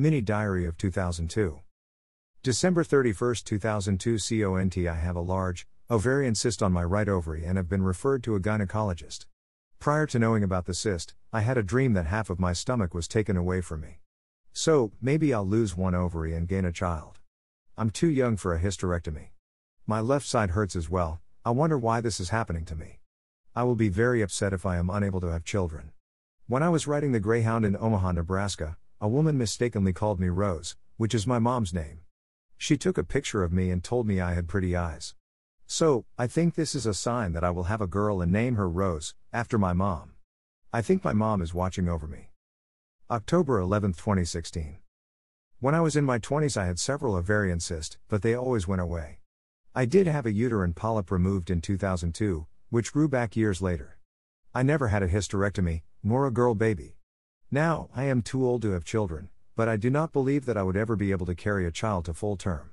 Mini Diary of 2002. December 31, 2002 CONT I have a large, ovarian cyst on my right ovary and have been referred to a gynecologist. Prior to knowing about the cyst, I had a dream that half of my stomach was taken away from me. So, maybe I'll lose one ovary and gain a child. I'm too young for a hysterectomy. My left side hurts as well, I wonder why this is happening to me. I will be very upset if I am unable to have children. When I was riding the Greyhound in Omaha, Nebraska, a woman mistakenly called me Rose, which is my mom's name. She took a picture of me and told me I had pretty eyes. So, I think this is a sign that I will have a girl and name her Rose, after my mom. I think my mom is watching over me. October 11, 2016. When I was in my 20s, I had several ovarian cysts, but they always went away. I did have a uterine polyp removed in 2002, which grew back years later. I never had a hysterectomy, nor a girl baby. Now, I am too old to have children, but I do not believe that I would ever be able to carry a child to full term.